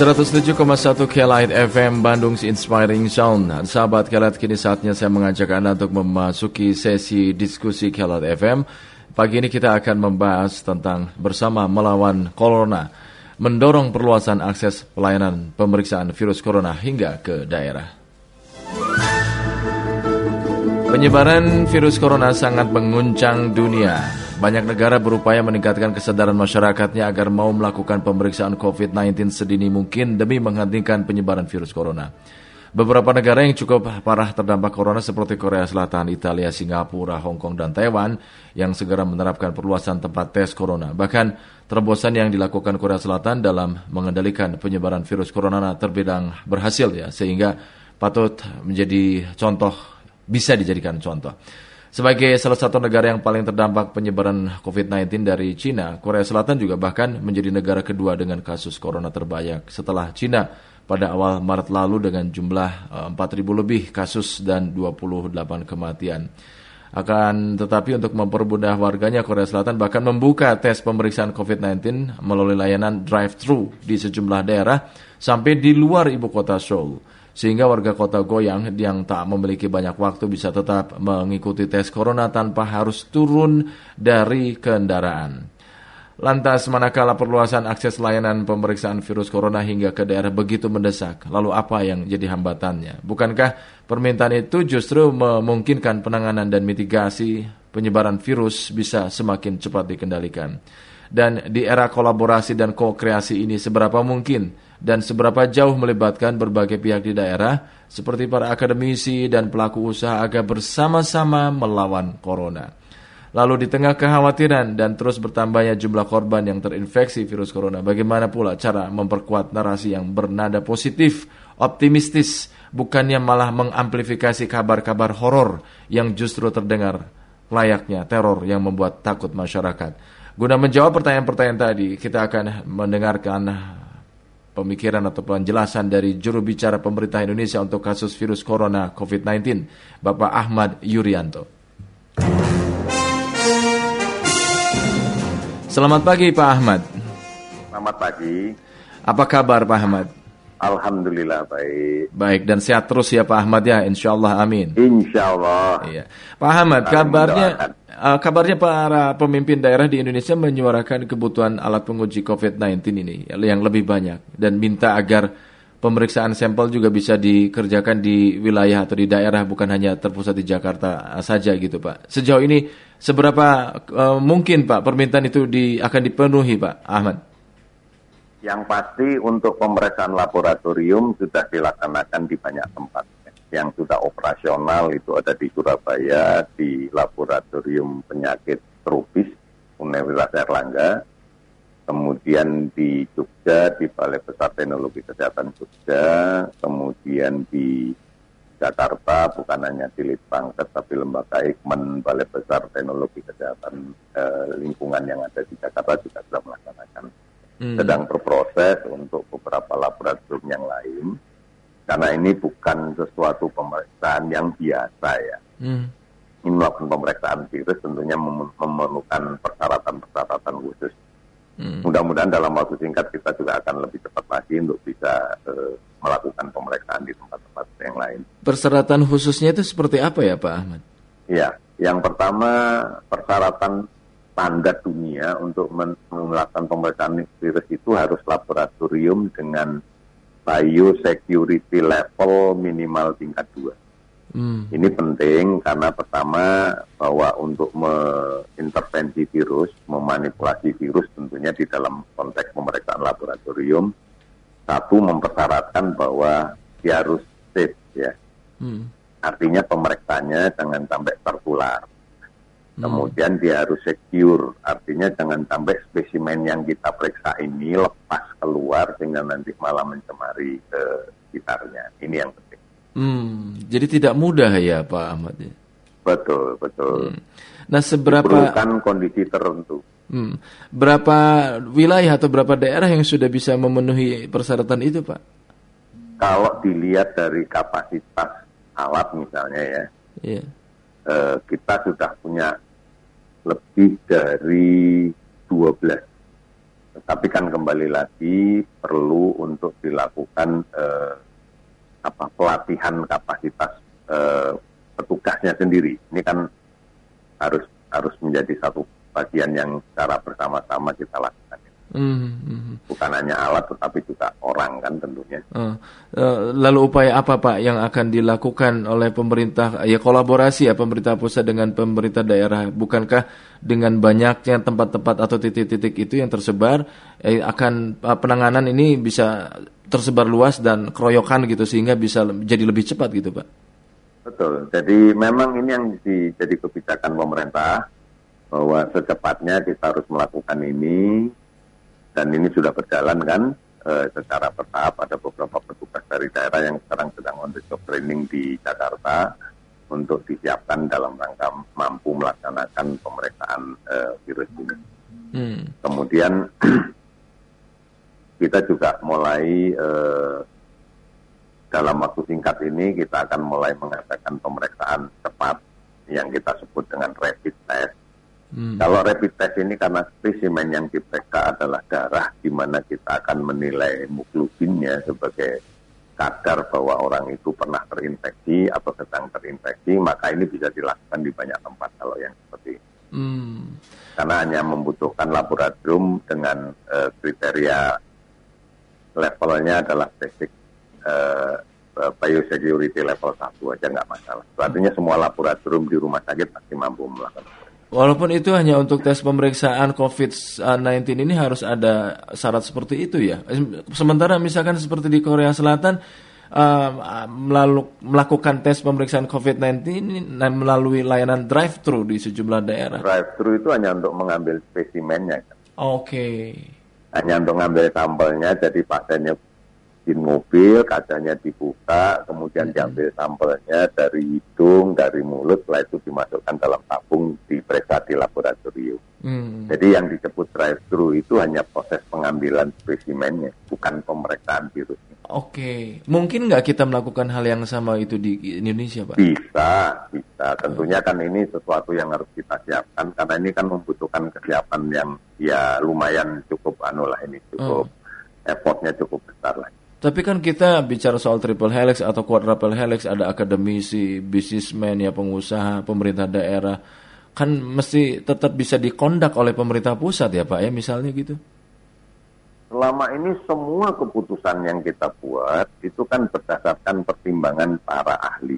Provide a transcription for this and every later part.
107,1 Kelight FM Bandung Inspiring Sound. Sahabat Kelight, kini saatnya saya mengajak Anda untuk memasuki sesi diskusi Kelight FM. Pagi ini kita akan membahas tentang bersama melawan Corona, mendorong perluasan akses pelayanan pemeriksaan virus corona hingga ke daerah. Penyebaran virus corona sangat menguncang dunia. Banyak negara berupaya meningkatkan kesadaran masyarakatnya agar mau melakukan pemeriksaan COVID-19 sedini mungkin demi menghentikan penyebaran virus corona. Beberapa negara yang cukup parah terdampak corona seperti Korea Selatan, Italia, Singapura, Hong Kong, dan Taiwan yang segera menerapkan perluasan tempat tes corona. Bahkan terobosan yang dilakukan Korea Selatan dalam mengendalikan penyebaran virus corona terbilang berhasil ya sehingga patut menjadi contoh bisa dijadikan contoh. Sebagai salah satu negara yang paling terdampak penyebaran COVID-19 dari Cina, Korea Selatan juga bahkan menjadi negara kedua dengan kasus corona terbanyak setelah Cina pada awal Maret lalu dengan jumlah 4.000 eh, lebih kasus dan 28 kematian. Akan tetapi untuk mempermudah warganya, Korea Selatan bahkan membuka tes pemeriksaan COVID-19 melalui layanan drive-thru di sejumlah daerah sampai di luar ibu kota Seoul sehingga warga kota Goyang yang tak memiliki banyak waktu bisa tetap mengikuti tes corona tanpa harus turun dari kendaraan. Lantas manakala perluasan akses layanan pemeriksaan virus corona hingga ke daerah begitu mendesak, lalu apa yang jadi hambatannya? Bukankah permintaan itu justru memungkinkan penanganan dan mitigasi penyebaran virus bisa semakin cepat dikendalikan? Dan di era kolaborasi dan ko-kreasi ini seberapa mungkin dan seberapa jauh melibatkan berbagai pihak di daerah seperti para akademisi dan pelaku usaha agar bersama-sama melawan corona. Lalu di tengah kekhawatiran dan terus bertambahnya jumlah korban yang terinfeksi virus corona, bagaimana pula cara memperkuat narasi yang bernada positif, optimistis, bukannya malah mengamplifikasi kabar-kabar horor yang justru terdengar layaknya teror yang membuat takut masyarakat. Guna menjawab pertanyaan-pertanyaan tadi, kita akan mendengarkan pemikiran atau penjelasan dari juru bicara pemerintah Indonesia untuk kasus virus corona COVID-19, Bapak Ahmad Yuryanto. Selamat pagi Pak Ahmad. Selamat pagi. Apa kabar Pak Ahmad? Alhamdulillah baik. Baik dan sehat terus ya Pak Ahmad ya, insya Allah amin. Insya Allah. Iya. Pak Ahmad, kabarnya Uh, kabarnya para pemimpin daerah di Indonesia menyuarakan kebutuhan alat penguji COVID-19 ini yang lebih banyak dan minta agar pemeriksaan sampel juga bisa dikerjakan di wilayah atau di daerah bukan hanya terpusat di Jakarta saja gitu Pak. Sejauh ini seberapa uh, mungkin Pak permintaan itu di, akan dipenuhi Pak Ahmad? Yang pasti untuk pemeriksaan laboratorium sudah dilaksanakan di banyak tempat yang sudah operasional itu ada di Surabaya di Laboratorium Penyakit Tropis Universitas Erlangga, kemudian di Jogja di Balai Besar Teknologi Kesehatan Jogja, kemudian di Jakarta bukan hanya di Litbangkes tapi lembaga Eijkman Balai Besar Teknologi Kesehatan eh, Lingkungan yang ada di Jakarta juga sudah melaksanakan. Hmm. Sedang berproses untuk beberapa laboratorium yang lain karena ini bukan sesuatu pemeriksaan yang biasa ya. Hmm. Ini melakukan pemeriksaan virus tentunya memerlukan persyaratan-persyaratan khusus. Hmm. Mudah-mudahan dalam waktu singkat kita juga akan lebih cepat lagi untuk bisa uh, melakukan pemeriksaan di tempat-tempat yang lain. Persyaratan khususnya itu seperti apa ya Pak Ahmad? Ya, yang pertama persyaratan standar dunia untuk melakukan pemeriksaan virus itu harus laboratorium dengan biosecurity level minimal tingkat 2. Hmm. Ini penting karena pertama bahwa untuk mengintervensi virus, memanipulasi virus tentunya di dalam konteks pemeriksaan laboratorium, satu mempersyaratkan bahwa dia harus safe ya. Hmm. Artinya pemeriksaannya jangan sampai tertular. Hmm. Kemudian dia harus secure, artinya jangan sampai spesimen yang kita periksa ini lepas keluar sehingga nanti malah mencemari ke sekitarnya. Ini yang penting. Hmm, jadi tidak mudah ya Pak Ahmad ya? Betul, betul. Hmm. Nah seberapa... Diperlukan kondisi tertentu. Hmm. Berapa wilayah atau berapa daerah yang sudah bisa memenuhi persyaratan itu Pak? Kalau dilihat dari kapasitas alat misalnya ya, yeah. eh, kita sudah punya lebih dari 12 Tapi kan kembali lagi perlu untuk dilakukan eh, apa pelatihan kapasitas eh, petugasnya sendiri. Ini kan harus harus menjadi satu bagian yang secara bersama-sama kita lakukan. Mm-hmm. Bukan hanya alat tetapi juga orang kan tentunya. Uh, uh, lalu upaya apa Pak yang akan dilakukan oleh pemerintah ya kolaborasi ya pemerintah pusat dengan pemerintah daerah bukankah dengan banyaknya tempat-tempat atau titik-titik itu yang tersebar eh, akan uh, penanganan ini bisa tersebar luas dan keroyokan gitu sehingga bisa jadi lebih cepat gitu Pak. Betul. Jadi memang ini yang jadi kebijakan pemerintah bahwa secepatnya kita harus melakukan ini dan ini sudah berjalan kan e, secara bertahap ada beberapa petugas dari daerah yang sekarang sedang on the job training di Jakarta untuk disiapkan dalam rangka mampu melaksanakan pemeriksaan e, virus ini. Hmm. Kemudian kita juga mulai e, dalam waktu singkat ini kita akan mulai mengadakan pemeriksaan cepat yang kita sebut dengan rapid test Hmm. Kalau rapid test ini karena spesimen yang diperiksa adalah darah, di mana kita akan menilai hemoglobinnya sebagai kadar bahwa orang itu pernah terinfeksi atau sedang terinfeksi, maka ini bisa dilakukan di banyak tempat kalau yang seperti ini. Hmm. Karena hanya membutuhkan laboratorium dengan uh, kriteria levelnya adalah basic uh, biosecurity level 1 aja nggak masalah. Artinya semua laboratorium di rumah sakit pasti mampu melakukan Walaupun itu hanya untuk tes pemeriksaan COVID-19 ini harus ada syarat seperti itu ya. Sementara misalkan seperti di Korea Selatan uh, melalui, melakukan tes pemeriksaan COVID-19 ini melalui layanan drive-thru di sejumlah daerah. Drive-thru itu hanya untuk mengambil spesimennya. Oke. Okay. Hanya untuk mengambil sampelnya, jadi pasiennya di mobil, kacanya dibuka, kemudian diambil sampelnya dari hidung, dari mulut, setelah itu dimasukkan dalam tabung, diperiksa di laboratorium. Hmm. Jadi yang disebut drive-thru itu hanya proses pengambilan spesimennya, bukan pemeriksaan virusnya. Oke, mungkin nggak kita melakukan hal yang sama itu di Indonesia, Pak? Bisa, bisa. Tentunya kan ini sesuatu yang harus kita siapkan, karena ini kan membutuhkan kesiapan yang ya lumayan cukup anu lah ini, cukup oh. effortnya cukup besar lah. Tapi kan kita bicara soal triple helix atau quadruple helix, ada akademisi, bisnismen, ya pengusaha, pemerintah daerah, kan mesti tetap bisa dikondak oleh pemerintah pusat ya Pak ya misalnya gitu. Selama ini semua keputusan yang kita buat itu kan berdasarkan pertimbangan para ahli.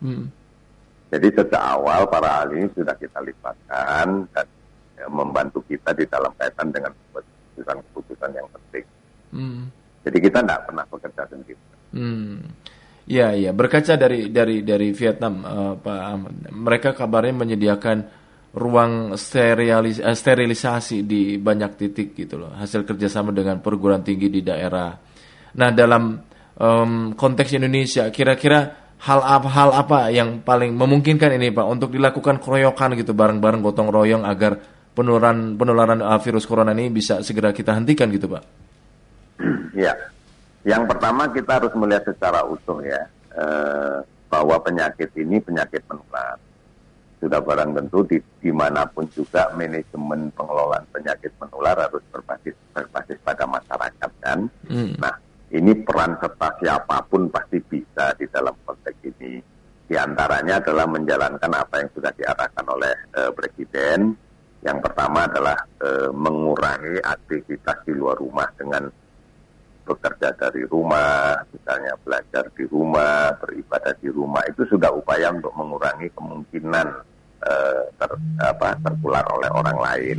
Hmm. Jadi sejak awal para ahli ini sudah kita libatkan dan ya, membantu kita di dalam kaitan dengan keputusan-keputusan yang penting. Hmm. Jadi kita tidak pernah bekerja sendiri. Hmm. Ya, ya. Berkaca dari dari dari Vietnam, uh, Pak Ahmad, mereka kabarnya menyediakan ruang sterilis, uh, sterilisasi di banyak titik gitu loh, hasil kerjasama dengan perguruan tinggi di daerah. Nah, dalam um, konteks Indonesia, kira-kira hal apa hal apa yang paling memungkinkan ini Pak untuk dilakukan keroyokan gitu bareng-bareng gotong royong agar penularan penularan uh, virus corona ini bisa segera kita hentikan gitu Pak? Ya, yang pertama kita harus melihat secara utuh ya eh, bahwa penyakit ini penyakit menular. Sudah barang tentu di di mana pun juga manajemen pengelolaan penyakit menular harus berbasis berbasis pada masyarakat kan. Hmm. Nah ini peran serta siapa pun pasti bisa di dalam konteks ini. Di antaranya adalah menjalankan apa yang sudah diarahkan oleh uh, Presiden. Yang pertama adalah uh, mengurangi aktivitas di luar rumah dengan bekerja dari rumah, misalnya belajar di rumah, beribadah di rumah, itu sudah upaya untuk mengurangi kemungkinan uh, ter, apa, tertular oleh orang lain.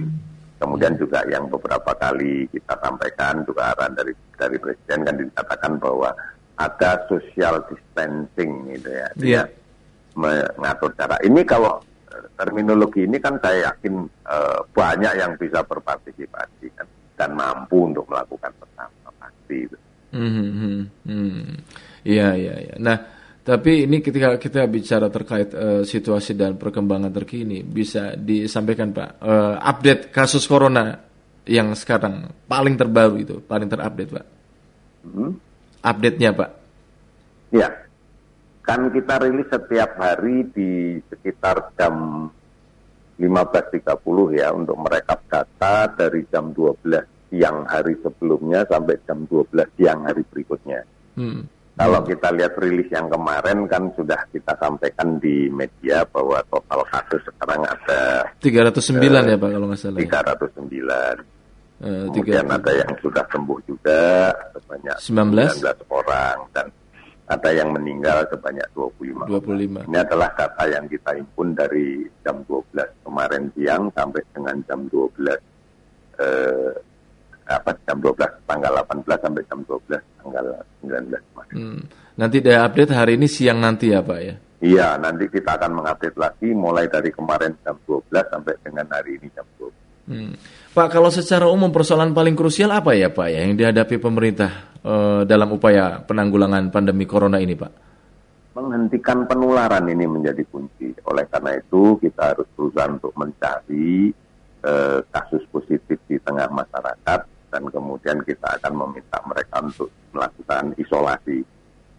Kemudian juga yang beberapa kali kita sampaikan juga arahan dari dari presiden kan dikatakan bahwa ada social distancing gitu ya. Yeah. mengatur cara. Ini kalau eh, terminologi ini kan saya yakin uh, banyak yang bisa berpartisipasi kan dan mampu untuk melakukan bersama seperti itu. Hmm, hmm, Iya, iya, iya. Nah, tapi ini ketika kita bicara terkait uh, situasi dan perkembangan terkini, bisa disampaikan Pak uh, update kasus corona yang sekarang paling terbaru itu, paling terupdate Pak. Hmm? Update-nya Pak. Ya, kan kita rilis setiap hari di sekitar jam 15.30 ya untuk merekap data dari jam 12 siang hari sebelumnya sampai jam 12 siang hari berikutnya. Hmm. Kalau kita lihat rilis yang kemarin kan sudah kita sampaikan di media bahwa total kasus sekarang ada 309 uh, ya Pak kalau nggak salah. 309. Uh, Kemudian 300. ada yang sudah sembuh juga sebanyak 19, 19 orang dan ada yang meninggal sebanyak 25. 25. Ini adalah data yang kita impun dari jam 12 kemarin siang sampai dengan jam 12 eh, apa jam 12 tanggal 18 sampai jam 12 tanggal 19 kemarin. Hmm. Nanti ada update hari ini siang nanti ya Pak ya? Iya, nanti kita akan mengupdate lagi mulai dari kemarin jam 12 sampai dengan hari ini jam 12. Hmm. Pak, kalau secara umum persoalan paling krusial apa ya Pak ya yang dihadapi pemerintah uh, dalam upaya penanggulangan pandemi corona ini Pak? Menghentikan penularan ini menjadi kunci. Oleh karena itu kita harus berusaha untuk mencari uh, kasus positif di tengah masyarakat dan kemudian kita akan meminta mereka untuk melakukan isolasi.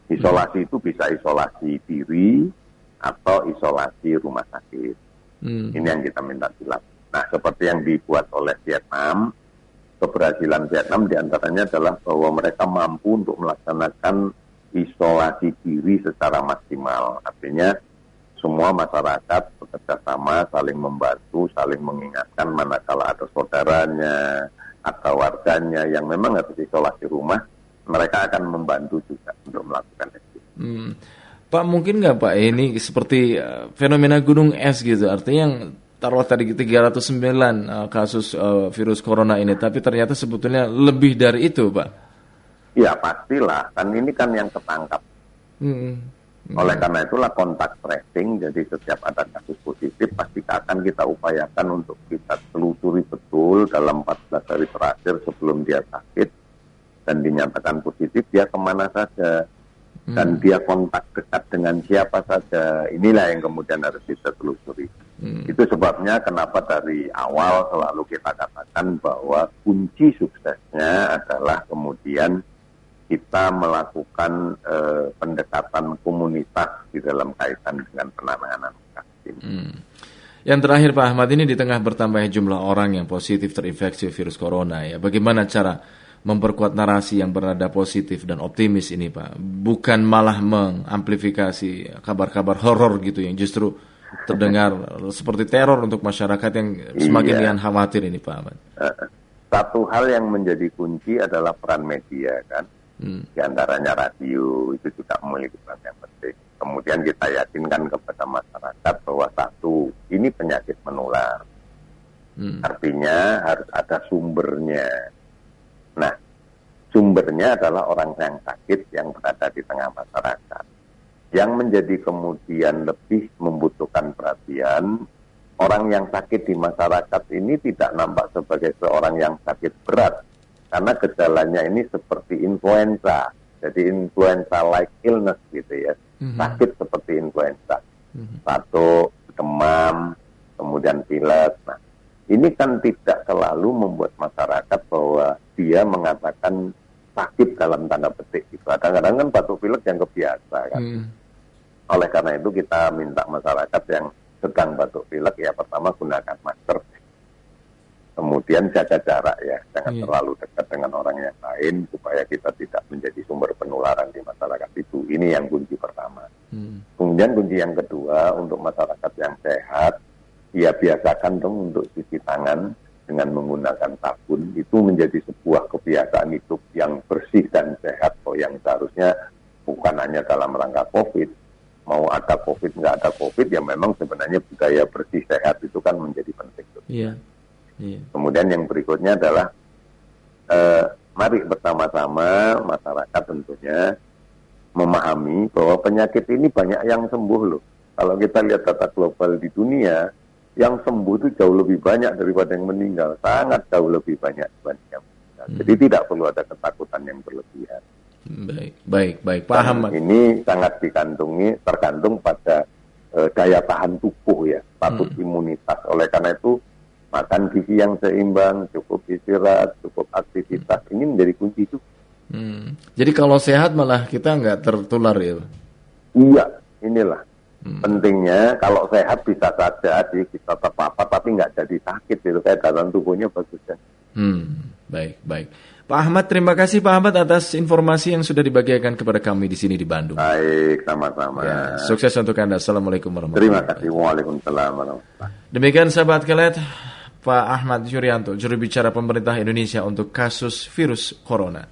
Isolasi hmm. itu bisa isolasi diri atau isolasi rumah sakit. Hmm. Ini yang kita minta dilakukan. Nah, seperti yang dibuat oleh Vietnam, keberhasilan Vietnam di antaranya adalah bahwa mereka mampu untuk melaksanakan isolasi diri secara maksimal. Artinya semua masyarakat bekerja sama, saling membantu, saling mengingatkan manakala ada saudaranya, atau warganya yang memang harus isolasi rumah, mereka akan membantu juga untuk melakukan itu. Hmm. Pak mungkin nggak Pak ini seperti uh, fenomena gunung es gitu, artinya yang taruh tadi 309 uh, kasus uh, virus corona ini, tapi ternyata sebetulnya lebih dari itu Pak. Ya pastilah, kan ini kan yang ketangkap. Hmm. Oleh karena itulah kontak tracing, jadi setiap ada kasus positif pasti akan kita upayakan untuk kita telusuri betul dalam 14 hari terakhir sebelum dia sakit dan dinyatakan positif dia ke mana saja dan hmm. dia kontak dekat dengan siapa saja. Inilah yang kemudian harus kita telusuri. Hmm. Itu sebabnya kenapa dari awal selalu kita katakan bahwa kunci suksesnya adalah kemudian kita melakukan uh, pendekatan komunitas di dalam kaitan dengan penanganan kasus Hmm. Yang terakhir Pak Ahmad ini di tengah bertambahnya jumlah orang yang positif terinfeksi virus corona ya, bagaimana cara memperkuat narasi yang berada positif dan optimis ini Pak, bukan malah mengamplifikasi kabar-kabar horor gitu yang justru terdengar seperti teror untuk masyarakat yang semakin iya. khawatir ini Pak Ahmad. Uh, satu hal yang menjadi kunci adalah peran media kan Hmm. Di antaranya radio itu juga memiliki peran yang penting. Kemudian kita yakinkan kepada masyarakat bahwa satu, ini penyakit menular. Hmm. Artinya harus ada sumbernya. Nah, sumbernya adalah orang yang sakit yang berada di tengah masyarakat. Yang menjadi kemudian lebih membutuhkan perhatian, orang yang sakit di masyarakat ini tidak nampak sebagai seorang yang sakit berat, karena gejalanya ini seperti influenza. Jadi influenza like illness gitu ya. Mm-hmm. Sakit seperti influenza. Mm-hmm. Satu demam, kemudian pilek. Nah, ini kan tidak selalu membuat masyarakat bahwa dia mengatakan sakit dalam tanda petik gitu. Kadang-kadang kan batuk pilek yang kebiasa kan. Mm. Oleh karena itu kita minta masyarakat yang sedang batuk pilek ya pertama gunakan masker Kemudian jaga jarak ya, jangan yeah. terlalu dekat dengan orang yang lain supaya kita tidak menjadi sumber penularan di masyarakat itu. Ini yang kunci pertama. Hmm. Kemudian kunci yang kedua untuk masyarakat yang sehat, ya biasakan dong untuk cuci tangan dengan menggunakan sabun itu menjadi sebuah kebiasaan hidup yang bersih dan sehat kok yang seharusnya bukan hanya dalam rangka COVID, mau ada COVID nggak ada COVID ya memang sebenarnya budaya bersih sehat itu kan menjadi penting. Iya. Iya. Kemudian yang berikutnya adalah eh, mari bersama-sama masyarakat tentunya memahami bahwa penyakit ini banyak yang sembuh loh. Kalau kita lihat data global di dunia, yang sembuh itu jauh lebih banyak daripada yang meninggal, sangat jauh lebih banyak dibanding yang meninggal. Hmm. Jadi tidak perlu ada ketakutan yang berlebihan. Baik, baik, baik, paham. Dan ini sangat dikantungi, tergantung pada uh, daya tahan tubuh ya, status hmm. imunitas. Oleh karena itu makan gizi yang seimbang, cukup istirahat, cukup aktivitas hmm. ini menjadi kunci itu. Hmm. Jadi kalau sehat malah kita nggak tertular ya. Iya, inilah hmm. pentingnya kalau sehat bisa saja jadi kita terpapar tapi nggak jadi sakit itu dalam tubuhnya bagus ya. Hmm. Baik, baik. Pak Ahmad, terima kasih Pak Ahmad atas informasi yang sudah dibagikan kepada kami di sini di Bandung. Baik, sama-sama. Ya, sukses untuk Anda. Assalamualaikum warahmatullahi wabarakatuh. Terima kasih. Waalaikumsalam warahmatullahi Demikian sahabat kelet, Pak Ahmad Yuryanto, juru bicara pemerintah Indonesia untuk kasus virus corona.